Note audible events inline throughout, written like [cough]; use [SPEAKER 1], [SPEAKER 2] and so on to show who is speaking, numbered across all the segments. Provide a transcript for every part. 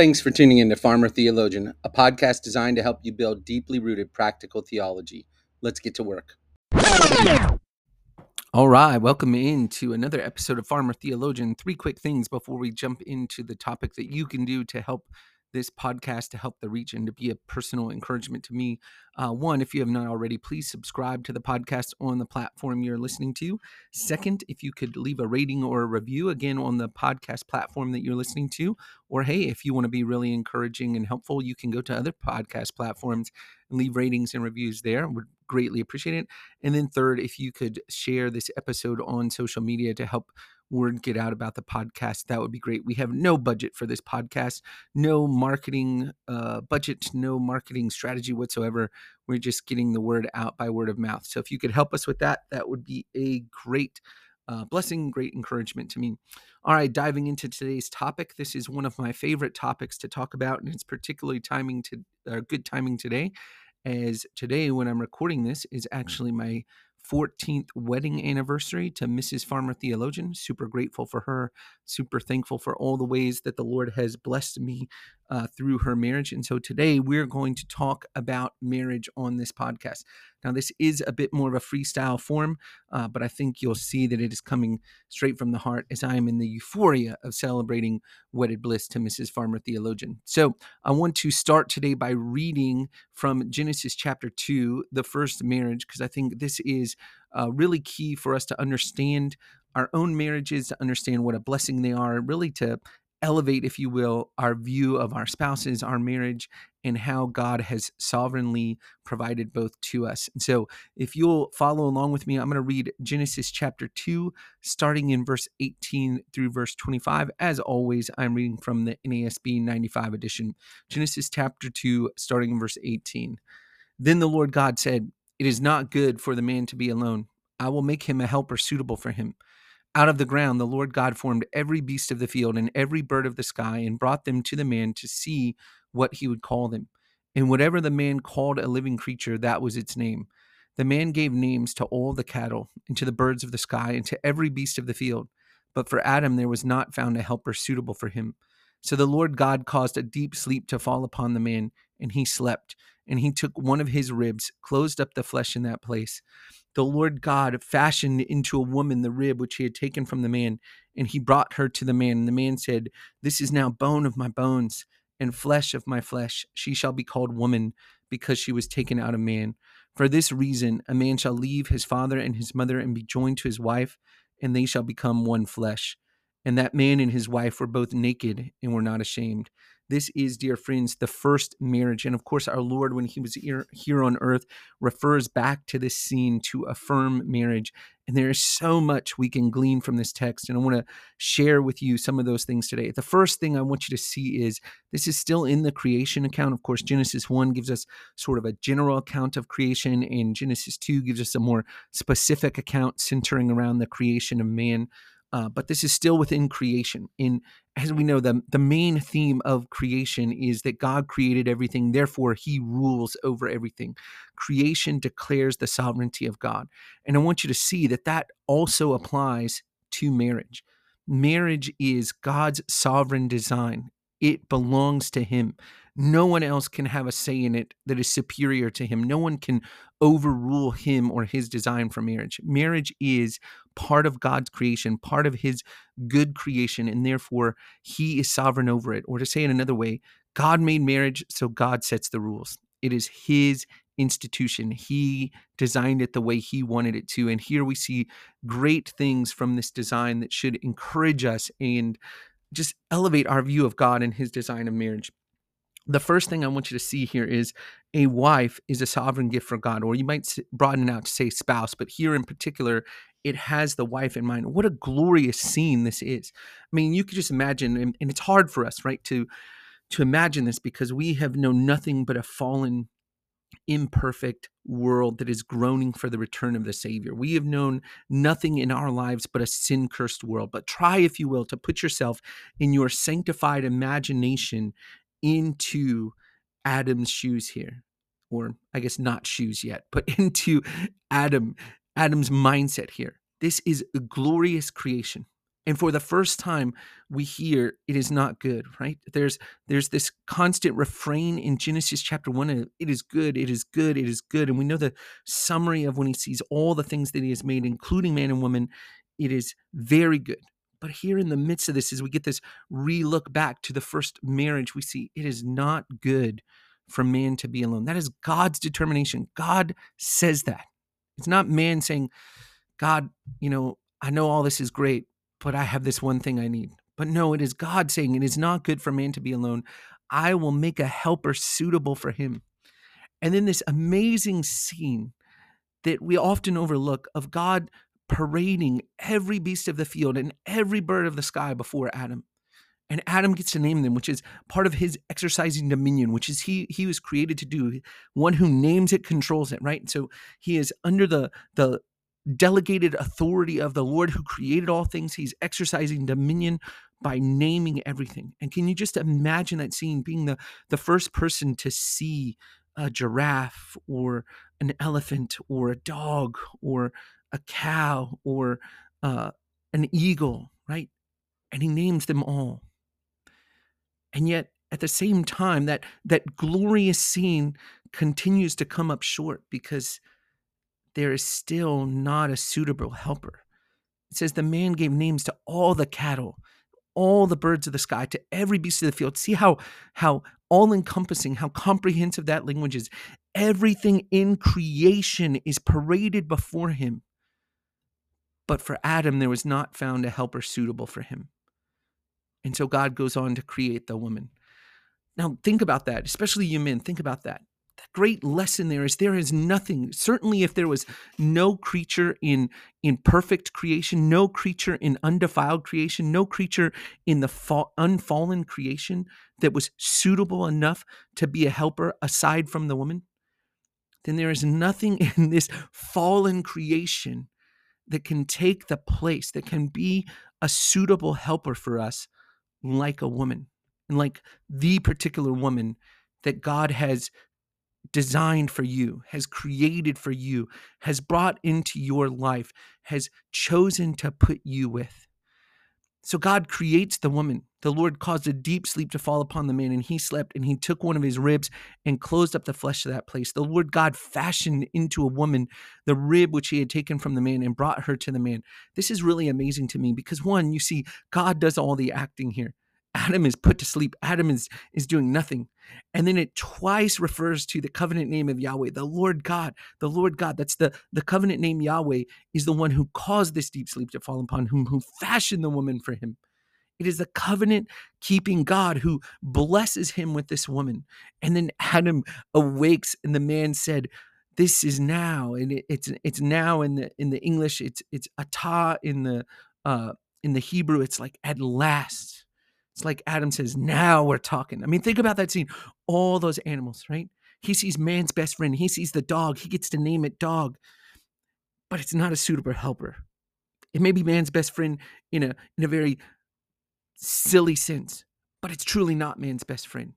[SPEAKER 1] Thanks for tuning in to Farmer Theologian, a podcast designed to help you build deeply rooted practical theology. Let's get to work. All right, welcome into another episode of Farmer Theologian. Three quick things before we jump into the topic that you can do to help this podcast to help the reach and to be a personal encouragement to me. Uh, one, if you have not already, please subscribe to the podcast on the platform you're listening to. Second, if you could leave a rating or a review again on the podcast platform that you're listening to. Or hey, if you want to be really encouraging and helpful, you can go to other podcast platforms and leave ratings and reviews there. Would greatly appreciate it. And then third, if you could share this episode on social media to help word get out about the podcast, that would be great. We have no budget for this podcast, no marketing uh, budget, no marketing strategy whatsoever. We're just getting the word out by word of mouth. So if you could help us with that, that would be a great uh, blessing, great encouragement to me. All right, diving into today's topic. This is one of my favorite topics to talk about, and it's particularly timing to uh, good timing today, as today when I'm recording this is actually my 14th wedding anniversary to Mrs. Farmer Theologian. Super grateful for her. Super thankful for all the ways that the Lord has blessed me uh, through her marriage. And so today we're going to talk about marriage on this podcast. Now, this is a bit more of a freestyle form, uh, but I think you'll see that it is coming straight from the heart as I am in the euphoria of celebrating wedded bliss to Mrs. Farmer Theologian. So I want to start today by reading from Genesis chapter 2, the first marriage, because I think this is uh, really key for us to understand our own marriages, to understand what a blessing they are, really to elevate, if you will, our view of our spouses, our marriage, and how God has sovereignly provided both to us. And so, if you'll follow along with me, I'm going to read Genesis chapter 2, starting in verse 18 through verse 25. As always, I'm reading from the NASB 95 edition. Genesis chapter 2, starting in verse 18. Then the Lord God said, It is not good for the man to be alone. I will make him a helper suitable for him. Out of the ground, the Lord God formed every beast of the field and every bird of the sky and brought them to the man to see what he would call them. And whatever the man called a living creature, that was its name. The man gave names to all the cattle, and to the birds of the sky, and to every beast of the field. But for Adam there was not found a helper suitable for him. So the Lord God caused a deep sleep to fall upon the man, and he slept. And he took one of his ribs, closed up the flesh in that place the Lord God fashioned into a woman the rib which he had taken from the man, and he brought her to the man. And the man said, This is now bone of my bones and flesh of my flesh. She shall be called woman, because she was taken out of man. For this reason, a man shall leave his father and his mother and be joined to his wife, and they shall become one flesh. And that man and his wife were both naked and were not ashamed. This is, dear friends, the first marriage. And of course, our Lord, when he was here, on earth, refers back to this scene to affirm marriage. And there is so much we can glean from this text. And I want to share with you some of those things today. The first thing I want you to see is this is still in the creation account. Of course, Genesis 1 gives us sort of a general account of creation, and Genesis 2 gives us a more specific account centering around the creation of man. Uh, but this is still within creation. In as we know, the the main theme of creation is that God created everything, therefore He rules over everything. Creation declares the sovereignty of God, and I want you to see that that also applies to marriage. Marriage is God's sovereign design. It belongs to Him. No one else can have a say in it that is superior to him. No one can overrule him or his design for marriage. Marriage is part of God's creation, part of his good creation, and therefore he is sovereign over it. Or to say it another way, God made marriage, so God sets the rules. It is his institution. He designed it the way he wanted it to. And here we see great things from this design that should encourage us and just elevate our view of God and his design of marriage the first thing I want you to see here is a wife is a sovereign gift from God, or you might broaden it out to say spouse, but here in particular, it has the wife in mind. What a glorious scene this is. I mean, you could just imagine, and, and it's hard for us, right, to to imagine this because we have known nothing but a fallen, imperfect world that is groaning for the return of the Savior. We have known nothing in our lives but a sin cursed world. But try, if you will, to put yourself in your sanctified imagination into Adam's shoes here, or I guess not shoes yet, but [laughs] into Adam, Adam's mindset here. This is a glorious creation. and for the first time we hear it is not good right? There's there's this constant refrain in genesis chapter 1 it is good it is good it is good. And we know the summary of when he sees all the things that he has made including man and woman it is very good. But here in the midst of this as we get this re-look back to the first marriage we see it is not good for man to be alone. That is god's determination. God says that it's not man saying god you know i know all this is great but I have this one thing I need. But no, it is God saying, It is not good for man to be alone. I will make a helper suitable for him. And then this amazing scene that we often overlook of God parading every beast of the field and every bird of the sky before Adam. And Adam gets to name them, which is part of his exercising dominion, which is he he was created to do. One who names it controls it, right? So he is under the the delegated authority of the Lord who created all things. He's exercising dominion by naming everything. And can you just imagine that scene being the, the first person to see a giraffe or an elephant or a dog or a cow or uh, an eagle, right? And he names them all. And yet, at the same time, that that glorious scene continues to come up short because there is still not a suitable helper. It says the man gave names to all the cattle, all the birds of the sky, to every beast of the field. See how how all encompassing, how comprehensive that language is. Everything in creation is paraded before him. But for Adam, there was not found a helper suitable for him. And so God goes on to create the woman. Now, think about that, especially you men, think about that the great lesson there is there is nothing certainly if there was no creature in in perfect creation no creature in undefiled creation no creature in the fall, unfallen creation that was suitable enough to be a helper aside from the woman then there is nothing [laughs] in this fallen creation that can take the place that can be a suitable helper for us like a woman and like the particular woman that God has designed for you, has created for you, has brought into your life, has chosen to put you with. So God creates the woman. The Lord caused a deep sleep to fall upon the man, and he slept, and he took one of his ribs and closed up the flesh of that place. The Lord God fashioned into a woman the rib which he had taken from the man and brought her to the man. This is really amazing to me because, one, you see, God does all the acting here. Adam is put to sleep. Adam is is doing nothing. And then it twice refers to the covenant name of Yahweh, the Lord God, the Lord God. That's the the covenant name Yahweh is the one who caused this deep sleep to fall upon whom who fashioned the woman for him. It is the covenant keeping God who blesses him with this woman. And then Adam awakes and the man said, this is now and it, it's it's now in the in the English it's it's atah in the uh in the Hebrew it's like at last it's like Adam says, now we're talking. I mean, think about that scene. All those animals, right? He sees man's best friend. He sees the dog. He gets to name it dog, but it's not a suitable helper. It may be man's best friend in a in a very silly sense, but it's truly not man's best friend.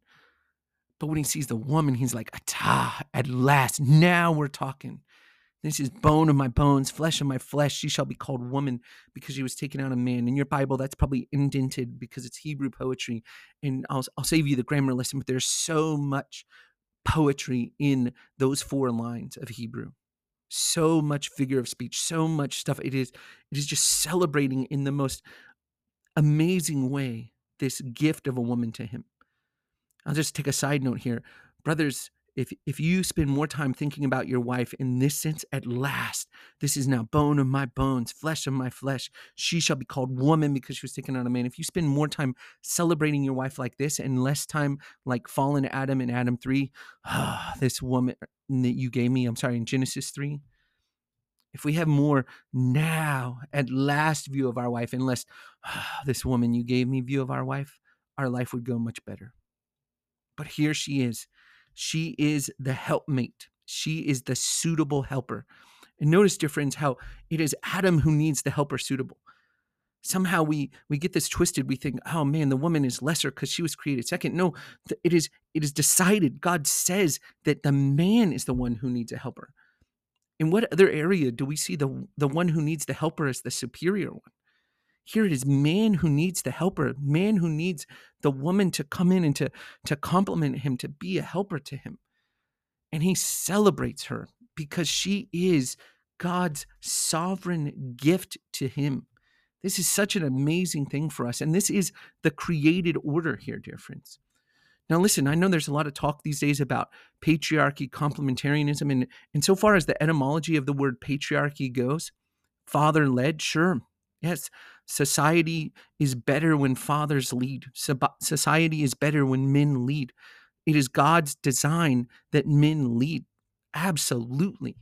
[SPEAKER 1] But when he sees the woman, he's like, "Ata! At last, now we're talking." This is bone of my bones, flesh of my flesh. She shall be called woman because she was taken out of man. In your Bible, that's probably indented because it's Hebrew poetry. And I'll, I'll save you the grammar lesson, but there's so much poetry in those four lines of Hebrew. So much figure of speech, so much stuff. It is, it is just celebrating in the most amazing way this gift of a woman to him. I'll just take a side note here. Brothers, if if you spend more time thinking about your wife in this sense at last this is now bone of my bones flesh of my flesh she shall be called woman because she was taken out of man. If you spend more time celebrating your wife like this and less time like fallen adam in adam 3 ah, [sighs] this woman that you gave me i'm sorry in genesis 3 if we have more now at last view of our wife and less ah, [sighs] this woman you gave me view of our wife our life would go much better. But here she is she is the helpmate. She is the suitable helper. And notice, dear friends, how it is Adam who needs the helper suitable. Somehow we we get this twisted. We think, oh man, the woman is lesser because she was created second. No, it is it is decided. God says that the man is the one who needs a helper. In what other area do we see the the one who needs the helper as the superior one? Here it is man who needs the helper, man who needs the woman to come in and to, to complement him, to be a helper to him. And he celebrates her because she is God's sovereign gift to him. This is such an amazing thing for us. And this is the created order here, dear friends. Now, listen, I know there's a lot of talk these days about patriarchy, complementarianism, and, and so far as the etymology of the word patriarchy goes, father led, sure. Yes, society is better when fathers lead. Society is better when men lead. It is God's design that men lead. Absolutely.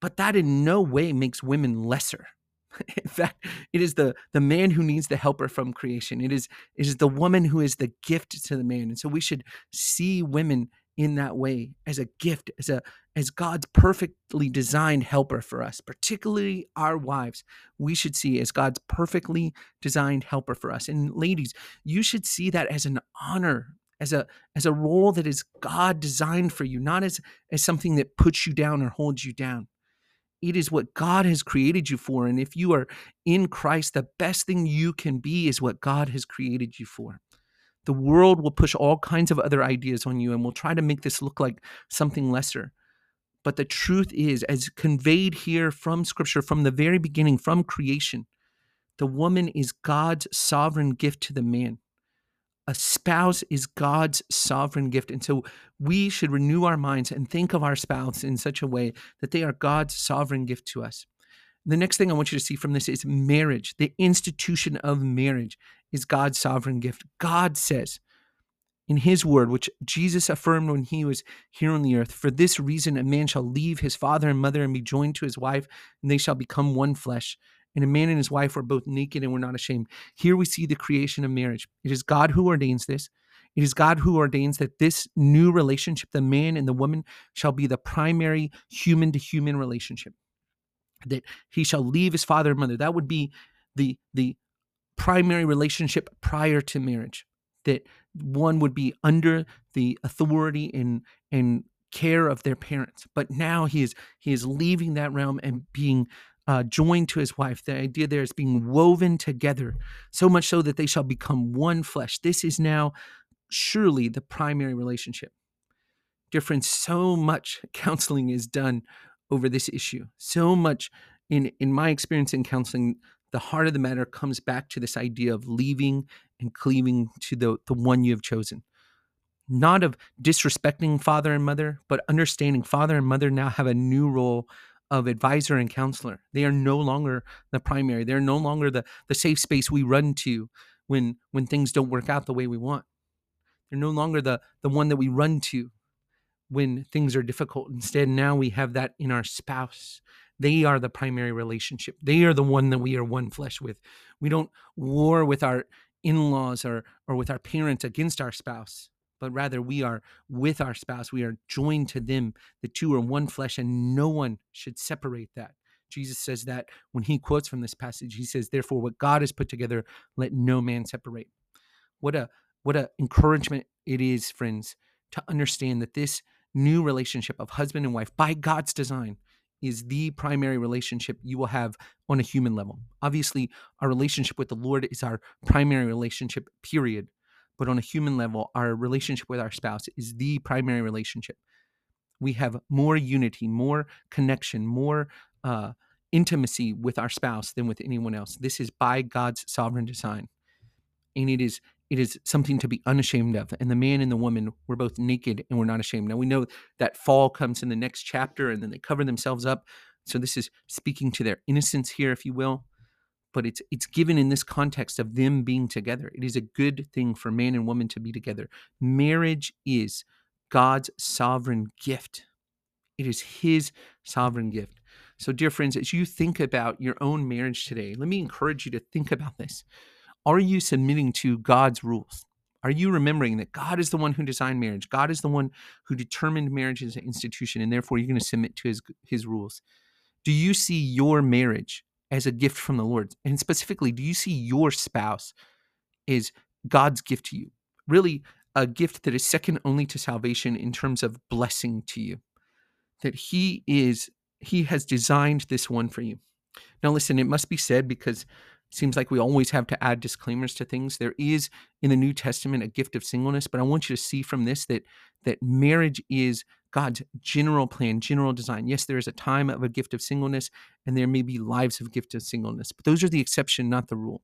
[SPEAKER 1] But that in no way makes women lesser. [laughs] In fact, it is the the man who needs the helper from creation. It is it is the woman who is the gift to the man. And so we should see women in that way as a gift, as a as God's perfectly designed helper for us, particularly our wives. We should see as God's perfectly designed helper for us. And ladies, you should see that as an honor, as a as a role that is God designed for you, not as as something that puts you down or holds you down. It is what God has created you for. And if you are in Christ, the best thing you can be is what God has created you for. The world will push all kinds of other ideas on you and will try to make this look like something lesser. But the truth is, as conveyed here from Scripture, from the very beginning, from creation, the woman is God's sovereign gift to the man a spouse is God's sovereign gift. And so we should renew our minds and think of our spouse in such a way that they are God's sovereign gift to us. The next thing I want you to see from this is marriage. The institution of marriage is God's sovereign gift. God says in his word, which Jesus affirmed when he was here on the earth, for this reason a man shall leave his father and mother and be joined to his wife, and they shall become one flesh and a man and his wife were both naked and were not ashamed. Here we see the creation of marriage. It is God who ordains this. It is God who ordains that this new relationship, the man and the woman, shall be the primary human to human relationship. That he shall leave his father and mother. That would be the, the primary relationship prior to marriage. That one would be under the authority and, and care of their parents. But now he is he is leaving that realm and being uh, joined to his wife. The idea there is being woven together, so much so that they shall become one flesh. This is now surely the primary relationship. Different, so much counseling is done over this issue. So much in in my experience in counseling, the heart of the matter comes back to this idea of leaving and cleaving to the, the one you have chosen. Not of disrespecting father and mother, but understanding father and mother now have a new role of advisor and counselor. They are no longer the primary. They're no longer the, the safe space we run to when when things don't work out the way we want. They're no longer the the one that we run to when things are difficult. Instead, now we have that in our spouse. They are the primary relationship. They are the one that we are one flesh with. We don't war with our in-laws or or with our parents against our spouse but rather we are with our spouse. We are joined to them. The two are one flesh, and no one should separate that. Jesus says that when he quotes from this passage, he says, Therefore, what God has put together, let no man separate. What a what a encouragement it is, friends, to understand that this new relationship of husband and wife by God's design is the primary relationship you will have on a human level. Obviously, our relationship with the Lord is our primary relationship, period but on a human level, our relationship with our spouse is the primary relationship. We have more unity, more connection, more uh, intimacy with our spouse than with anyone else. This is by God's sovereign design, and it is it is something to be unashamed of. And the man and the woman were both naked and were not ashamed. Now we know that fall comes in the next chapter, and then they cover themselves up. So this is speaking to their innocence here, if you will but it's it's given in this context of them being together. It is a good thing for man and woman to be together. Marriage is God's sovereign gift. It is his sovereign gift. So dear friends, as you think about your own marriage today, let me encourage you to think about this. Are you submitting to God's rules? Are you remembering that God is the one who designed marriage? God is the one who determined marriage as an institution, and therefore you're going to submit to his, his rules. Do you see your marriage as a gift from the Lord? And specifically, do you see your spouse as God's gift to you? Really, a gift that is second only to salvation in terms of blessing to you. That He is, He has designed this one for you. Now, listen, it must be said because seems like we always have to add disclaimers to things. There is in the New Testament a gift of singleness, but I want you to see from this that that marriage is God's general plan, general design. Yes, there is a time of a gift of singleness, and there may be lives of gift of singleness, but those are the exception, not the rule.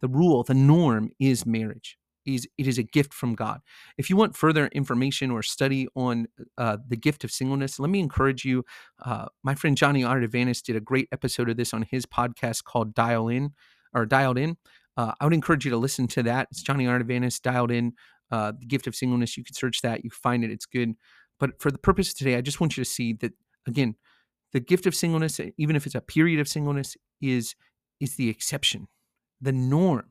[SPEAKER 1] The rule, the norm is marriage. Is it is a gift from God. If you want further information or study on uh, the gift of singleness, let me encourage you. Uh, my friend Johnny Ardavanis did a great episode of this on his podcast called Dial In or Dialed In. Uh, I would encourage you to listen to that. It's Johnny Ardavanis Dialed In, uh, the gift of singleness. You can search that. You find it. It's good. But for the purpose of today, I just want you to see that again, the gift of singleness, even if it's a period of singleness, is is the exception. The norm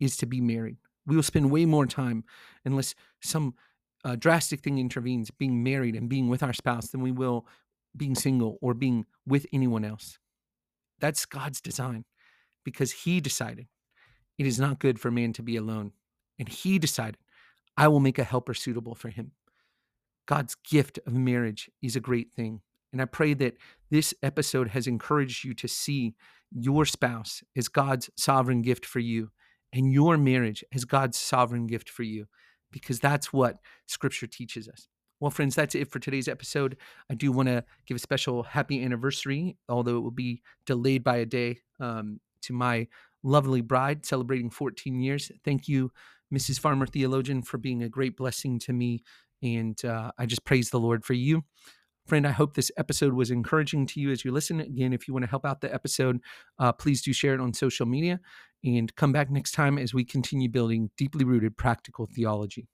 [SPEAKER 1] is to be married. We will spend way more time unless some uh, drastic thing intervenes, being married and being with our spouse, than we will being single or being with anyone else. That's God's design because He decided it is not good for man to be alone. And He decided, I will make a helper suitable for him. God's gift of marriage is a great thing. And I pray that this episode has encouraged you to see your spouse as God's sovereign gift for you and your marriage as God's sovereign gift for you, because that's what scripture teaches us. Well, friends, that's it for today's episode. I do want to give a special happy anniversary, although it will be delayed by a day, um, to my lovely bride celebrating 14 years. Thank you, Mrs. Farmer Theologian, for being a great blessing to me and uh, I just praise the Lord for you. Friend, I hope this episode was encouraging to you as you listen. Again, if you want to help out the episode, uh, please do share it on social media and come back next time as we continue building deeply rooted practical theology.